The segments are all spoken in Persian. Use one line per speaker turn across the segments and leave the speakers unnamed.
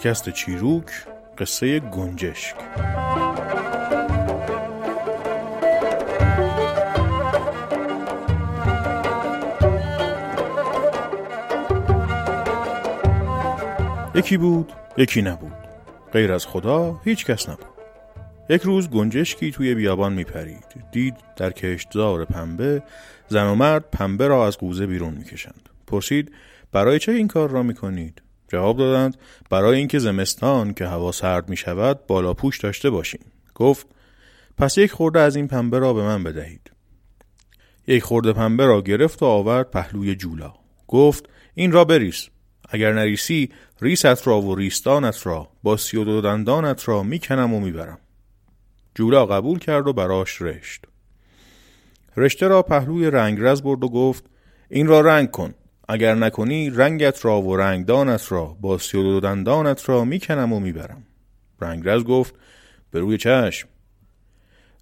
پادکست چیروک قصه گنجشک. یکی بود یکی نبود. غیر از خدا هیچ کس نبود. یک روز گنجشکی توی بیابان میپرید. دید در کشتزار پنبه زن و مرد پنبه را از قوزه بیرون می‌کشند. پرسید برای چه این کار را می‌کنید؟ جواب دادند برای اینکه زمستان که هوا سرد می شود بالا پوش داشته باشیم. گفت پس یک خورده از این پنبه را به من بدهید. یک خورده پنبه را گرفت و آورد پهلوی جولا. گفت این را بریس اگر نریسی ریست را و ریستانت را با سی و دو دندانت را می‌کنم و می‌برم. جولا قبول کرد و براش رشت. رشته را پهلوی رنگرز برد و گفت این را رنگ کن. اگر نکنی رنگت را و رنگدانت را با سی و دندانت را می‌کنم و می‌برم. رنگرز گفت به روی چشم.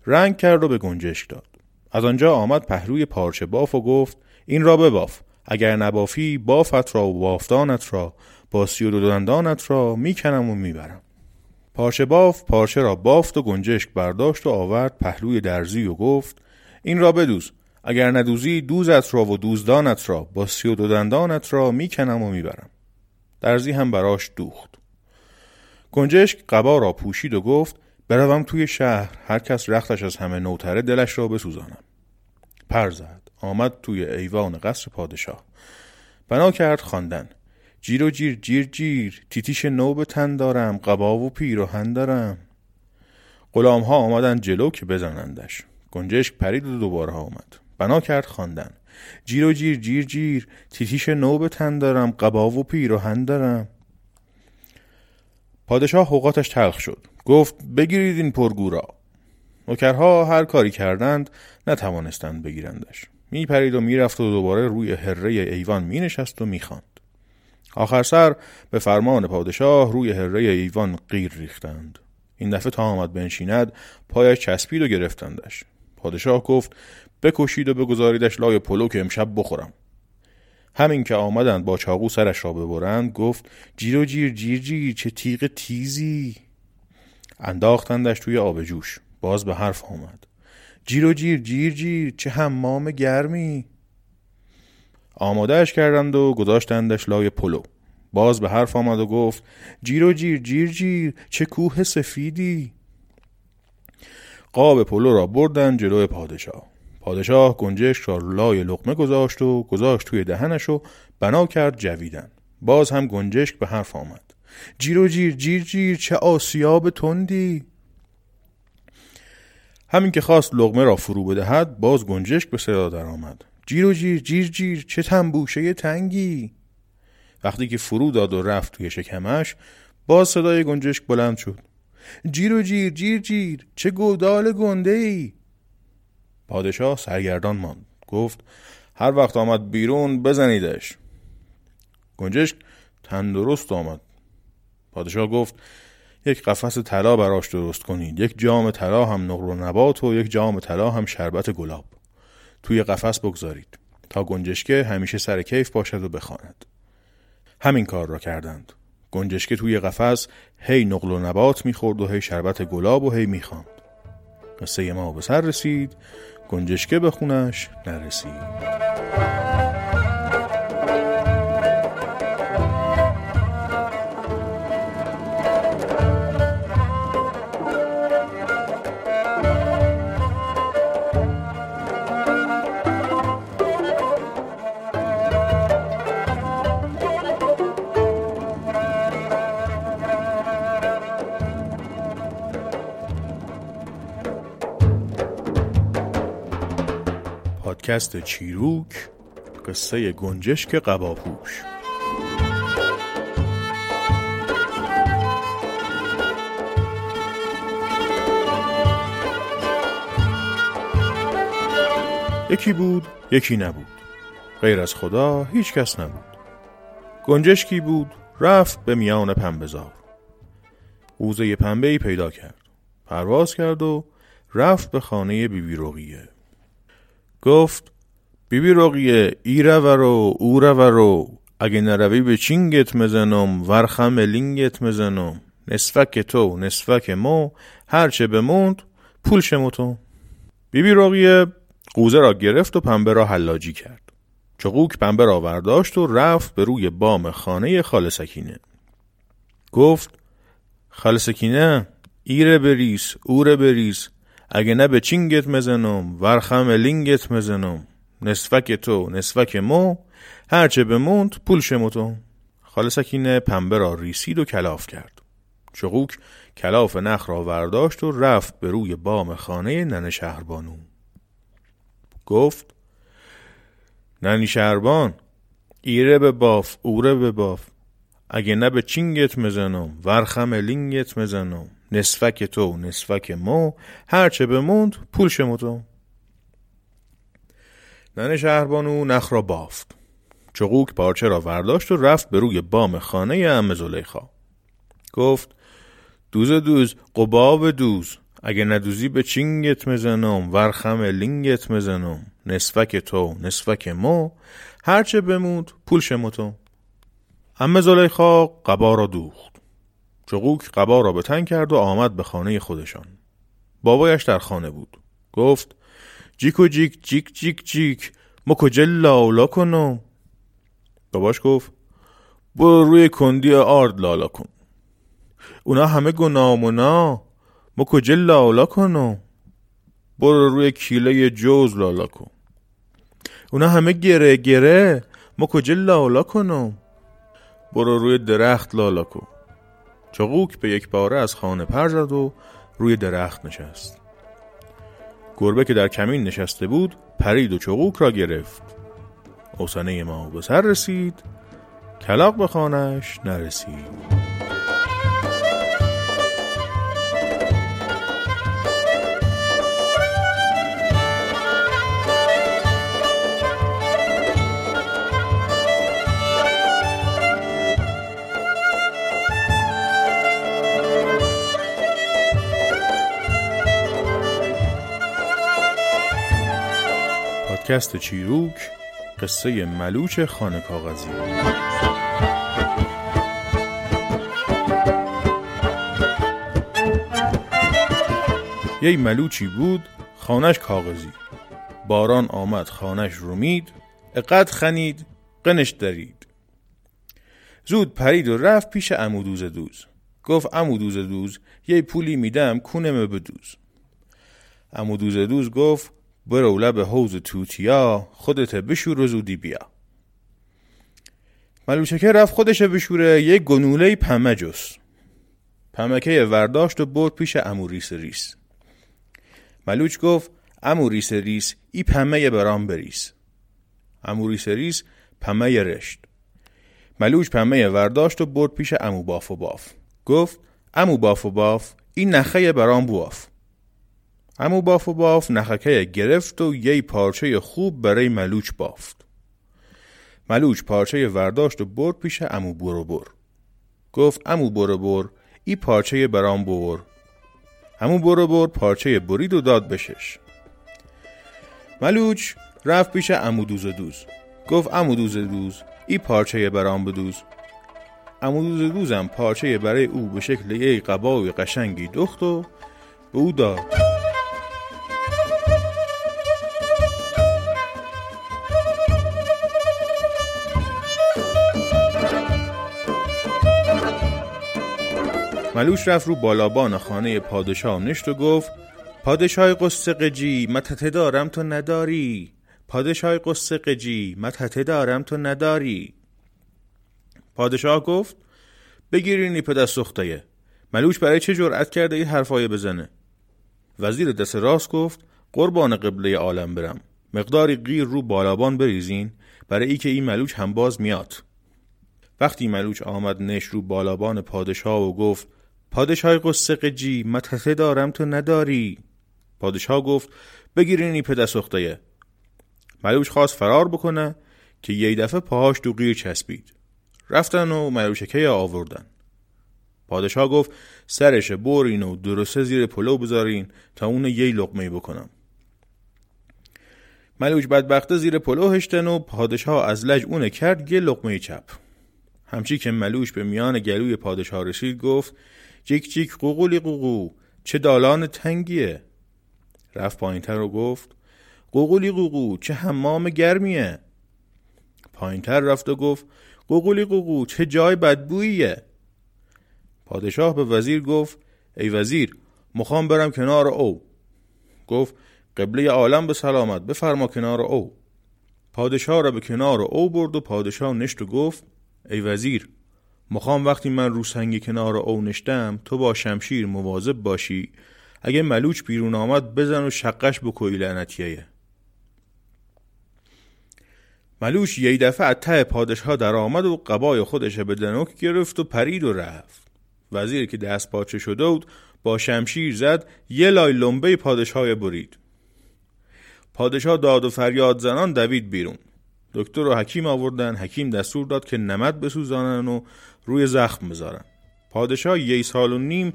رنگ کرد و به گنجشک داد. از آنجا آمد پهلوی پارچه باف و گفت این را بباف. اگر نبافی بافت را و بافتانت را با سی و دندانت را می‌کنم و می‌برم. پارچه باف پارچه را بافت و گنجشک برداشت و آورد پهلوی درزی و گفت این را بدوز. اگر ندوزی دوزت را و دوزدانت را با سی و دو دندانت را می‌کنم و می‌برم. درزی هم براش دوخت. گنجشک قبا را پوشید و گفت بروم توی شهر هر کس رختش از همه نوتره دلش را بسوزانم. پر زد آمد توی ایوان قصر پادشاه. بنا کرد خواندن. جیر و جیر جیر جیر تیتیش نو به تن دارم قبا و پیراهن دارم. غلام ها آمدن جلو که بزنندش. گنجشک پرید و دوباره آمد. بنا کرد خواندن. جیر و جیر جیر جیر. تیتیش نو به تن دارم قبا و پیراهن دارم. پادشاه حقاتش تلخ شد. گفت بگیرید این پرگورا نوکرها هر کاری کردند نتوانستند بگیرندش. میپرید و می‌رفت و دوباره روی هره ایوان مینشست و می‌خواند. آخر سر به فرمان پادشاه روی هره ایوان غیر ریختند. این دفعه تا آمد بنشیند پایش چسبید و گرفتندش. پادشاه گفت بکشید و بگذاریدش لای پلو که امشب بخورم. همین که آمدند با چاقو سرش را ببرند گفت جیر و جیر جیر جیر چه تیغ تیزی. انداختندش توی آب جوش باز به حرف آمد. جیر و جیر جیر جیر چه حمام گرمی. آمادهش کردند و گذاشتندش لای پلو. باز به حرف آمد و گفت جیر و جیر جیر جیر چه کوه سفیدی. قاب پلو را بردن جلوی پادشاه. پادشاه گنجشک را لای لقمه گذاشت و گذاشت توی دهنش و بنا کرد جویدن. باز هم گنجشک به حرف آمد. جیر و جیر جیر جیر چه آسیاب تندی. همین که خواست لقمه را فرو بدهد باز گنجشک به صدا درآمد. جیر و جیر جیر جیر چه تنبوشه تنگی. وقتی که فرو داد و رفت توی شکمش باز صدای گنجشک بلند شد. جیر و جیر جیر جیر. چه گودال گنده ای پادشاه سرگردان ماند. گفت هر وقت آمد بیرون بزنیدش. گنجشک تندرست آمد. پادشاه گفت یک قفس طلا براش درست کنید. یک جام طلا هم نقل و نبات و یک جام طلا هم شربت گلاب. توی قفس بگذارید تا گنجشکه همیشه سر کیف باشد و بخواند. همین کار را کردند. گنجشکه توی قفس هی نقل و نبات می‌خورد و هی شربت گلاب و هی می‌خواند. قصه ما به سر رسید گنجشکه به خونش نرسید. پادکست چیروک قصه گنجشک قباپوش. یکی بود یکی نبود. غیر از خدا هیچ کس نبود. گنجشکی بود رفت به میان پنبهزار. قوزه پنبه ای پیدا کرد. پرواز کرد و رفت به خانه بیبی گفت بیبی رقیه ای رو او رو اگه نروی به چینگت مزنم ورخم لینگت مزنم. نصفک تو نصفک مو هرچه بموند پول شموتو بیبی راقیه قوزه را گرفت و پنبه را حلاجی کرد. چقوک پنبه را ورداشت و رفت به روی بام خانه خال سکینه. گفت خال سکینه ایره بریس اوره بریس اگه نه به چینگت مزنم ورخم لینگت مزنم. نصفک تو نصفک مو. هرچه بموند پول شموتو خال سکینه پنبه را ریسید و کلاف کرد. چقوک کلاف نخ را ورداشت و رفت به روی بام خانه نن شهربانو. گفت ننی شهربان ایره به باف اوره به باف اگه نه به چینگت مزنم ورخم لینگت مزنم. نصفک تو نصفک مو هرچه بموند پول شموتو نن شهربانو نخ را بافت. چقوک پارچه را ورداشت و رفت به روی بام خانه ام زلیخا. گفت دوز دوز قبا بدوز اگه ندوزی به چینگت مزنم ورخم لینگت مزنم. نصفک تو نصفک مو هرچه بمود پول شموتو ام زلیخا قبا را دوخت. چقوک قبا را به تن کرد و آمد به خانه خودشان. بابایش در خانه بود. گفت جیکو جیک جیک جیک جیک مکو لالا کنم باباش گفت برو روی کندی آرد لالا کن. اونا همه گنامونا کجا لالا کنم برو روی کیله جوز لالا کن. اونا همه گره گره. ما کجا لالا کنم برو روی درخت لالا کن. چقوک به یک باره از خانه پر زد و روی درخت نشست. گربه که در کمین نشسته بود پرید و چقوک را گرفت. حسنه ما به سر رسید. کلاق به خانش نرسید. پادکست چیروک قصه ملوچ خانه کاغذی. یه ملوچی بود خانش کاغذی. باران آمد خانش رومید اقد خنید قنش درید. زود پرید و رفت پیش امودوز دوز. گفت امودوز دوز یه پولی میدم کونمه بدوز. امودوز دوز گفت برو لب حوز توتیا خودت بشور و زودی بیا. ملوچکه رفت خودش بشوره یه گنوله پمه جست. پمکه ورداشت و برد پیش اموریس ریس. ملوچ گفت اموریس ریس ای پمه برام بریس اموریس ریس پمه رشت. ملوچ پمه ورداشت و برد پیش امو باف و باف. گفت امو باف و باف این نخه برام بواف. امو باف و باف نخکه گرفت و یه پارچه خوب برای ملوچ بافت. ملوچ پارچه ورداشت و برد پیش امو برو بر. گفت امو برو بر ای پارچه برام بور امو برو بر پارچه برید و داد بشش. ملوچ رفت پیش امو دوز دوز. گفت امو دوز دوز ای پارچه برام بدوز. امو دوز دوزم پارچه برای او به شکل یه قبای قشنگی دخت و به او داد. ملوش رفت رو بالابان خانه پادشاه نشت و گفت پادشاه قصه قجی متته دارم تو نداری. پادشاه قصه قجی متته دارم تو نداری. پادشاه گفت بگیرینی پدر سخته ملوش برای چه جرأت کرده این حرفای بزنه؟ وزیر دست راست گفت قربان قبله عالم برم. مقداری غیر رو بالابان بریزین برای ای که این ملوچ هم باز میاد. وقتی ملوچ آمد نش رو بالابان پادشاه و گفت پادشاه قصه قجی متحته دارم تو نداری. پادشاه گفت بگیرینی پدر سخته ملوش خواست فرار بکنه که یه دفعه پاهاش دو غیر چسبید. رفتن و ملوشکه آوردن. پادشاه گفت سرش برین و درسته زیر پلو بذارین تا اون یه لقمه بکنم. ملوچ بدبخته زیر پلو هشتن و پادشاه از لج اونه کرد یه لقمه چپ. همچی که ملوش به میان گلوی پادشاه رسید گفت جیک جیک قوقولی قوقو. چه دالان تنگیه. رفت پایینتر و گفت قوقولی قوقو چه حمام گرمیه. پایینتر رفت و گفت قوقولی قوقو چه جای بدبوییه. پادشاه به وزیر گفت ای وزیر مخوام برم کنار او. گفت قبله عالم به سلامت بفرما کنار او. پادشاه را به کنار او برد و پادشاه نشت و گفت ای وزیر مخوام وقتی من رو سنگ کنار او نشتم تو با شمشیر مواظب باشی. اگه ملوچ بیرون آمد بزن و شقش بکوی لعنتیه. ملوچ یه دفعه از ته پادشاه در آمد و قبای خودش به دنوک گرفت و پرید و رفت. وزیر که دست پاچه شده بود با شمشیر زد یه لای لنبه پادشاه برید. پادشاه داد و فریاد زنان دوید بیرون. دکتر و حکیم آوردن حکیم دستور داد که نمد بسوزانن و روی زخم بذارن. پادشاه یه سال و نیم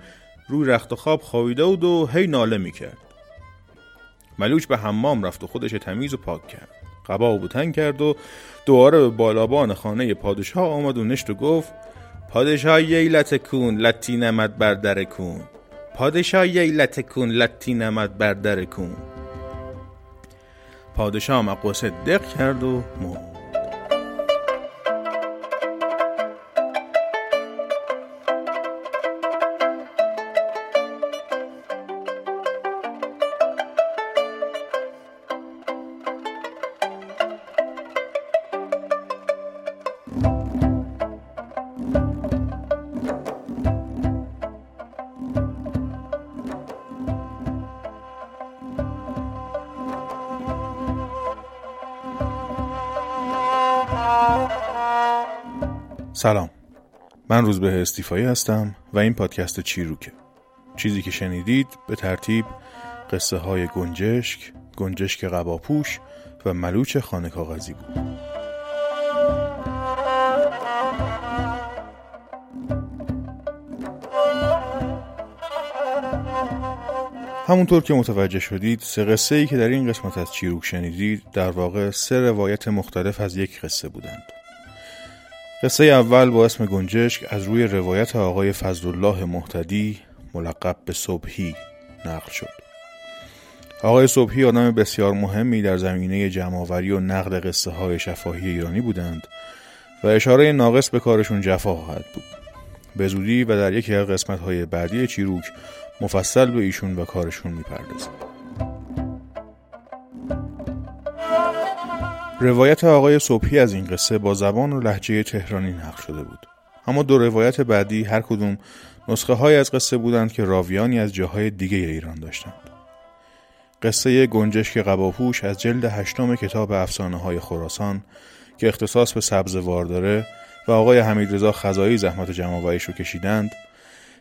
روی رخت خواب خوابیده بود و هی ناله می‌کرد. ملوچ به حمام رفت و خودش تمیز و پاک کرد. قبا و بوتن کرد و دوباره به بالابان خانه پادشاه آمد و نشت و گفت پادشاه ییلت کون لتی نمد بر در کون. پادشاه ییلت کون لتی نمد بر در کون. پادشاه مقوسه دق کرد و مرد. سلام. من روز به استیفایی هستم و این پادکست چیروکه. چیزی که شنیدید به ترتیب قصه های گنجشک گنجشک قباپوش و ملوچ خانه کاغذی بود. همونطور که متوجه شدید سه قصه ای که در این قسمت از چیروک شنیدید در واقع سه روایت مختلف از یک قصه بودند. قصه اول با اسم گنجشک از روی روایت آقای فضلالله محتدی ملقب به صبحی نقل شد. آقای صبحی آدم بسیار مهمی در زمینه جمعآوری و نقد قصه های شفاهی ایرانی بودند و اشاره ناقص به کارشون جفا خواهد بود. به زودی و در یکی از قسمت های بعدی چیروک مفصل به ایشون و کارشون می‌پردازیم. روایت آقای صبحی از این قصه با زبان و لحجه تهرانی نقل شده بود. اما دو روایت بعدی هر کدوم نسخه های از قصه بودند که راویانی از جاهای دیگه ایران داشتند. قصه گنجشک قباپوش از جلد هشتم کتاب افسانه های خراسان که اختصاص به سبزوار داره و آقای حمیدرضا خزایی زحمت جمعآوریش رو کشیدند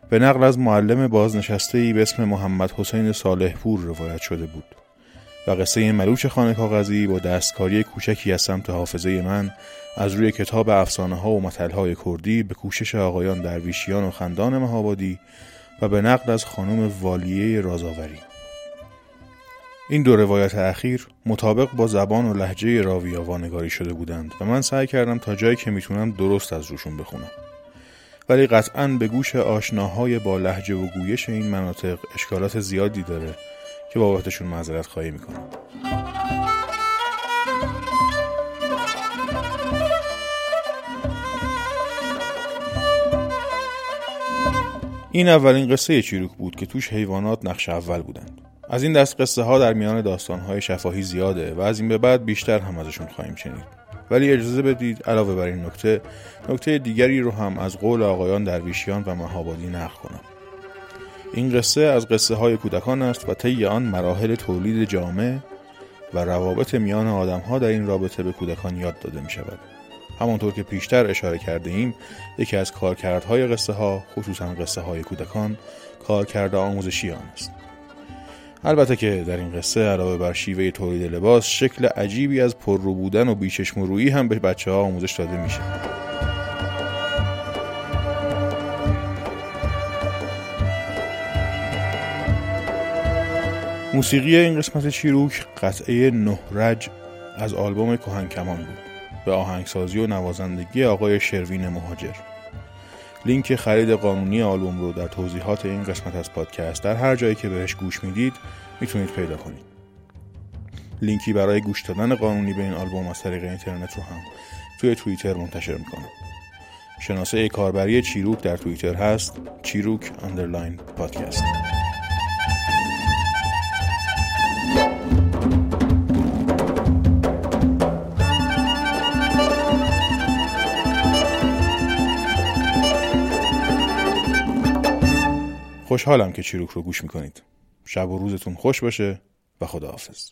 به نقل از معلم بازنشسته ای به اسم محمد حسین صالح پور روایت شده بود. و قصه ملوچ خانه کاغذی با دستکاری کوچکی از سمت حافظه من از روی کتاب افسانه ها و متل های کردی به کوشش آقایان درویشیان و خندان مهابادی و به نقل از خانم والیه رازاوری این دو روایت اخیر مطابق با زبان و لحجه راوی وانگاری شده بودند و من سعی کردم تا جایی که می‌تونم درست از روشون بخونم. ولی قطعا به گوش آشناهای با لحجه و گویش این مناطق اشکالات زیادی داره که بابتشون معذرت خواهی می‌کنم. این اولین قصه چیروک بود که توش حیوانات نقش اول بودند. از این دست قصه ها در میان داستان های شفاهی زیاده و از این به بعد بیشتر هم ازشون خواهیم شنید. ولی اجازه بدید علاوه بر این نکته نکته دیگری رو هم از قول آقایان درویشیان و مهابادی نقل کنم. این قصه از قصه های کودکان است و طی آن مراحل تولید جامعه و روابط میان آدم ها در این رابطه به کودکان یاد داده می شود. همانطور که پیشتر اشاره کرده ایم یکی از کارکردهای قصه ها خصوصا قصه های کودکان کارکرد آموزشی آن است. البته که در این قصه علاوه بر شیوه تولید لباس شکل عجیبی از پررو بودن و بیچشم و رویی هم به بچه ها آموزش داده میشه. موسیقی این قسمت چیروک قطعه نهرج از آلبوم کهن کمان بود. به آهنگسازی و نوازندگی آقای شروین مهاجر. لینک خرید قانونی آلبوم رو در توضیحات این قسمت از پادکست در هر جایی که بهش گوش می‌دید می‌تونید پیدا کنید. لینکی برای گوش دادن قانونی به این آلبوم از طریق اینترنت رو هم توی توییتر منتشر می‌کنم. شناسه کاربری چیروک در توییتر هست چیروک اندرلاین پادکست خوشحالم که چیروک رو گوش می‌کنید. شب و روزتون خوش باشه و خداحافظ.